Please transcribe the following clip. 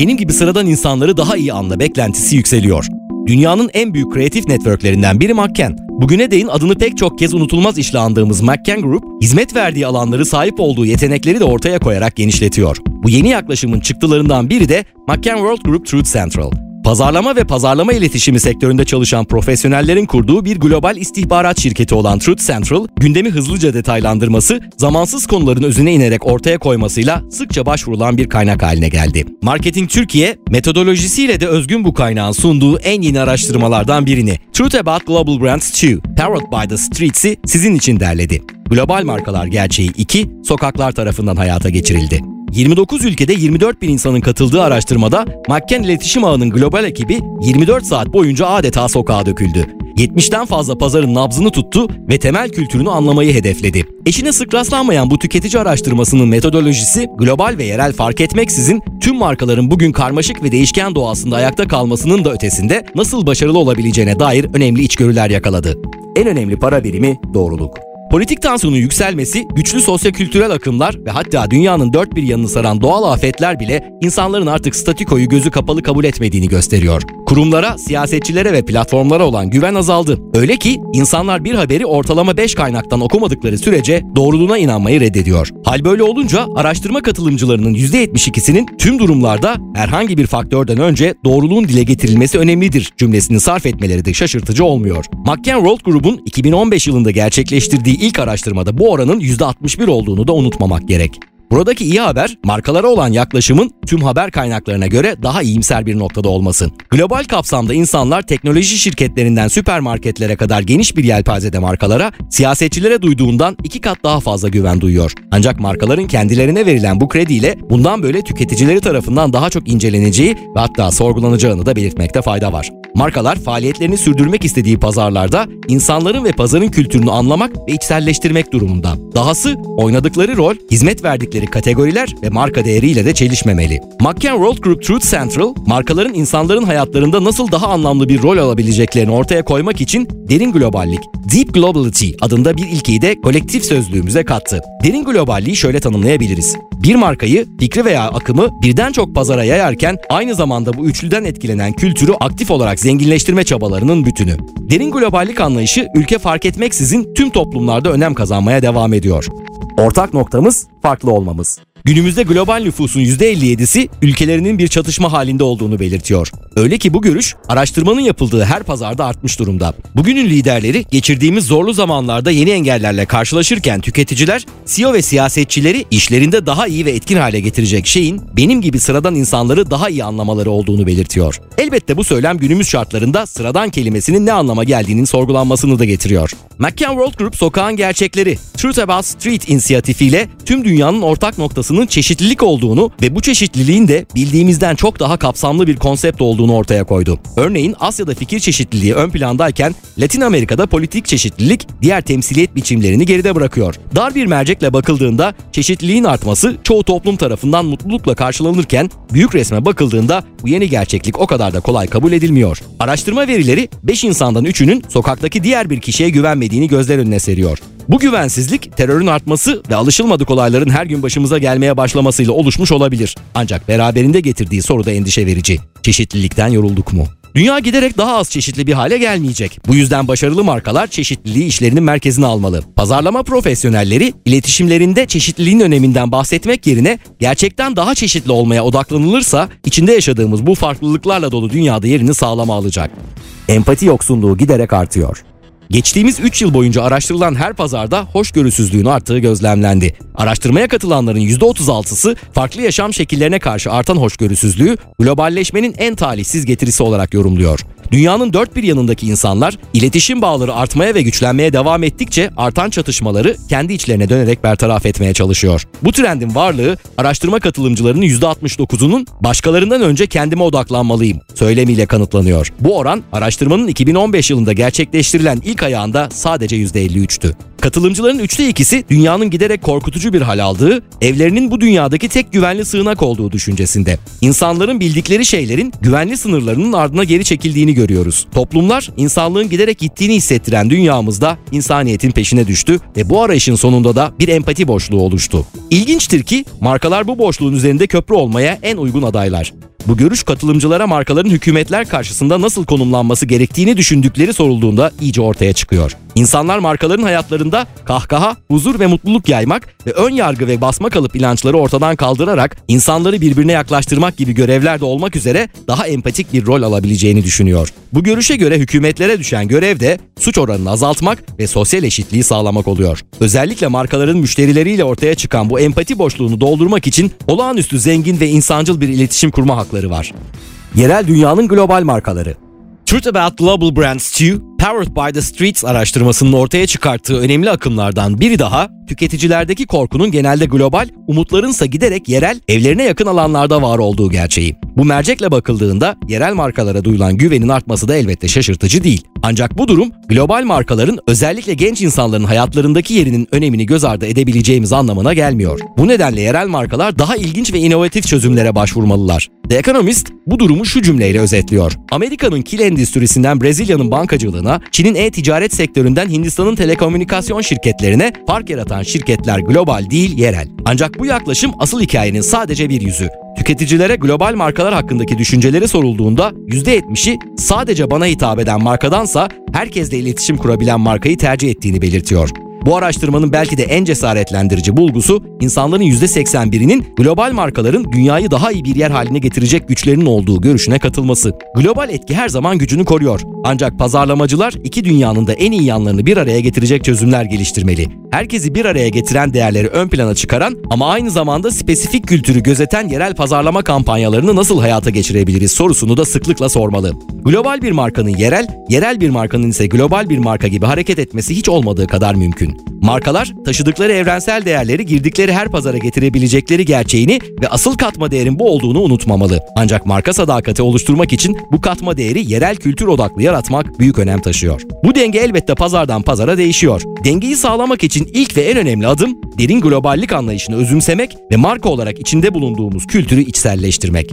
benim gibi sıradan insanları daha iyi anla beklentisi yükseliyor. Dünyanın en büyük kreatif networklerinden biri McCann. Bugüne değin adını pek çok kez unutulmaz işle andığımız McCann Group, hizmet verdiği alanları sahip olduğu yetenekleri de ortaya koyarak genişletiyor. Bu yeni yaklaşımın çıktılarından biri de McCann World Group Truth Central. Pazarlama ve pazarlama iletişimi sektöründe çalışan profesyonellerin kurduğu bir global istihbarat şirketi olan Truth Central, gündemi hızlıca detaylandırması, zamansız konuların özüne inerek ortaya koymasıyla sıkça başvurulan bir kaynak haline geldi. Marketing Türkiye, metodolojisiyle de özgün bu kaynağın sunduğu en yeni araştırmalardan birini Truth About Global Brands 2, Powered by the Streets'i sizin için derledi. Global Markalar Gerçeği 2, sokaklar tarafından hayata geçirildi. 29 ülkede 24 bin insanın katıldığı araştırmada McCann İletişim Ağı'nın global ekibi 24 saat boyunca adeta sokağa döküldü. 70'ten fazla pazarın nabzını tuttu ve temel kültürünü anlamayı hedefledi. Eşine sık rastlanmayan bu tüketici araştırmasının metodolojisi global ve yerel fark etmeksizin tüm markaların bugün karmaşık ve değişken doğasında ayakta kalmasının da ötesinde nasıl başarılı olabileceğine dair önemli içgörüler yakaladı. En önemli para birimi doğruluk. Politik tansiyonun yükselmesi, güçlü sosyokültürel akımlar ve hatta dünyanın dört bir yanını saran doğal afetler bile insanların artık statikoyu gözü kapalı kabul etmediğini gösteriyor. Kurumlara, siyasetçilere ve platformlara olan güven azaldı. Öyle ki insanlar bir haberi ortalama 5 kaynaktan okumadıkları sürece doğruluğuna inanmayı reddediyor. Hal böyle olunca araştırma katılımcılarının %72'sinin tüm durumlarda herhangi bir faktörden önce doğruluğun dile getirilmesi önemlidir cümlesini sarf etmeleri de şaşırtıcı olmuyor. McCann World Group'un 2015 yılında gerçekleştirdiği ilk araştırmada bu oranın %61 olduğunu da unutmamak gerek. Buradaki iyi haber markalara olan yaklaşımın tüm haber kaynaklarına göre daha iyimser bir noktada olması. Global kapsamda insanlar teknoloji şirketlerinden süpermarketlere kadar geniş bir yelpazede markalara, siyasetçilere duyduğundan iki kat daha fazla güven duyuyor. Ancak markaların kendilerine verilen bu krediyle bundan böyle tüketicileri tarafından daha çok inceleneceği ve hatta sorgulanacağını da belirtmekte fayda var. Markalar faaliyetlerini sürdürmek istediği pazarlarda insanların ve pazarın kültürünü anlamak ve içselleştirmek durumunda. Dahası oynadıkları rol, hizmet verdikleri kategoriler ve marka değeriyle de çelişmemeli. McCann World Group Truth Central, markaların insanların hayatlarında nasıl daha anlamlı bir rol alabileceklerini ortaya koymak için derin globallik, Deep Globality adında bir ilkeyi de kolektif sözlüğümüze kattı. Derin globalliği şöyle tanımlayabiliriz. Bir markayı, fikri veya akımı birden çok pazara yayarken aynı zamanda bu üçlüden etkilenen kültürü aktif olarak zenginleştirme çabalarının bütünü. Derin globallik anlayışı ülke fark etmeksizin tüm toplumlarda önem kazanmaya devam ediyor. Ortak noktamız farklı olmamız. Günümüzde global nüfusun %57'si ülkelerinin bir çatışma halinde olduğunu belirtiyor. Öyle ki bu görüş araştırmanın yapıldığı her pazarda artmış durumda. Bugünün liderleri geçirdiğimiz zorlu zamanlarda yeni engellerle karşılaşırken tüketiciler, CEO ve siyasetçileri işlerinde daha iyi ve etkin hale getirecek şeyin benim gibi sıradan insanları daha iyi anlamaları olduğunu belirtiyor. Elbette bu söylem günümüz şartlarında sıradan kelimesinin ne anlama geldiğinin sorgulanmasını da getiriyor. McCann World Group Sokağın Gerçekleri, Truth About Street inisiyatifiyle tüm dünyanın ortak noktasının çeşitlilik olduğunu ve bu çeşitliliğin de bildiğimizden çok daha kapsamlı bir konsept olduğunu ortaya koydu. Örneğin Asya'da fikir çeşitliliği ön plandayken Latin Amerika'da politik çeşitlilik diğer temsiliyet biçimlerini geride bırakıyor. Dar bir mercekle bakıldığında çeşitliliğin artması çoğu toplum tarafından mutlulukla karşılanırken büyük resme bakıldığında bu yeni gerçeklik o kadar da kolay kabul edilmiyor. Araştırma verileri 5 insandan 3'ünün sokaktaki diğer bir kişiye güvenmediğini gözler önüne seriyor. Bu güvensizlik terörün artması ve alışılmadık olayların her gün başımıza gelmeye başlamasıyla oluşmuş olabilir. Ancak beraberinde getirdiği soru da endişe verici. Çeşitlilikten yorulduk mu? Dünya giderek daha az çeşitli bir hale gelmeyecek. Bu yüzden başarılı markalar çeşitliliği işlerinin merkezine almalı. Pazarlama profesyonelleri iletişimlerinde çeşitliliğin öneminden bahsetmek yerine gerçekten daha çeşitli olmaya odaklanılırsa içinde yaşadığımız bu farklılıklarla dolu dünyada yerini sağlama alacak. Empati yoksunluğu giderek artıyor. Geçtiğimiz 3 yıl boyunca araştırılan her pazarda hoşgörüsüzlüğün arttığı gözlemlendi. Araştırmaya katılanların %36'sı farklı yaşam şekillerine karşı artan hoşgörüsüzlüğü globalleşmenin en talihsiz getirisi olarak yorumluyor. Dünyanın dört bir yanındaki insanlar iletişim bağları artmaya ve güçlenmeye devam ettikçe artan çatışmaları kendi içlerine dönerek bertaraf etmeye çalışıyor. Bu trendin varlığı araştırma katılımcılarının %69'unun başkalarından önce kendime odaklanmalıyım söylemiyle kanıtlanıyor. Bu oran araştırmanın 2015 yılında gerçekleştirilen ilk ayağında sadece %53'tü. Katılımcıların üçte ikisi dünyanın giderek korkutucu bir hal aldığı, evlerinin bu dünyadaki tek güvenli sığınak olduğu düşüncesinde. İnsanların bildikleri şeylerin güvenli sınırlarının ardına geri çekildiğini görüyoruz. Toplumlar insanlığın giderek gittiğini hissettiren dünyamızda insaniyetin peşine düştü ve bu arayışın sonunda da bir empati boşluğu oluştu. İlginçtir ki markalar bu boşluğun üzerinde köprü olmaya en uygun adaylar. Bu görüş katılımcılara markaların hükümetler karşısında nasıl konumlanması gerektiğini düşündükleri sorulduğunda iyice ortaya çıkıyor. İnsanlar markaların hayatlarında kahkaha, huzur ve mutluluk yaymak ve ön yargı ve basma kalıp inançları ortadan kaldırarak insanları birbirine yaklaştırmak gibi görevler de olmak üzere daha empatik bir rol alabileceğini düşünüyor. Bu görüşe göre hükümetlere düşen görev de suç oranını azaltmak ve sosyal eşitliği sağlamak oluyor. Özellikle markaların müşterileriyle ortaya çıkan bu empati boşluğunu doldurmak için olağanüstü zengin ve insancıl bir iletişim kurma hakları var. Yerel dünyanın global markaları Truth About Global Brands 2, Powered by the Streets araştırmasının ortaya çıkarttığı önemli akımlardan biri daha, tüketicilerdeki korkunun genelde global, umutlarınsa giderek yerel, evlerine yakın alanlarda var olduğu gerçeği. Bu mercekle bakıldığında yerel markalara duyulan güvenin artması da elbette şaşırtıcı değil. Ancak bu durum global markaların özellikle genç insanların hayatlarındaki yerinin önemini göz ardı edebileceğimiz anlamına gelmiyor. Bu nedenle yerel markalar daha ilginç ve inovatif çözümlere başvurmalılar. The Economist bu durumu şu cümleyle özetliyor. Amerika'nın kil endüstrisinden Brezilya'nın bankacılığına, Çin'in e-ticaret sektöründen Hindistan'ın telekomünikasyon şirketlerine fark yaratan şirketler global değil yerel. Ancak bu yaklaşım asıl hikayenin sadece bir yüzü. Tüketicilere global markalar hakkındaki düşünceleri sorulduğunda %70'i sadece bana hitap eden markadansa herkesle iletişim kurabilen markayı tercih ettiğini belirtiyor. Bu araştırmanın belki de en cesaretlendirici bulgusu insanların %81'inin global markaların dünyayı daha iyi bir yer haline getirecek güçlerinin olduğu görüşüne katılması. Global etki her zaman gücünü koruyor. Ancak pazarlamacılar iki dünyanın da en iyi yanlarını bir araya getirecek çözümler geliştirmeli. Herkesi bir araya getiren değerleri ön plana çıkaran ama aynı zamanda spesifik kültürü gözeten yerel pazarlama kampanyalarını nasıl hayata geçirebiliriz sorusunu da sıklıkla sormalı. Global bir markanın yerel, yerel bir markanın ise global bir marka gibi hareket etmesi hiç olmadığı kadar mümkün. Markalar taşıdıkları evrensel değerleri girdikleri her pazara getirebilecekleri gerçeğini ve asıl katma değerin bu olduğunu unutmamalı. Ancak marka sadakati oluşturmak için bu katma değeri yerel kültür odaklı yaratmak büyük önem taşıyor. Bu denge elbette pazardan pazara değişiyor. Dengeyi sağlamak için ilk ve en önemli adım derin globallik anlayışını özümsemek ve marka olarak içinde bulunduğumuz kültürü içselleştirmek.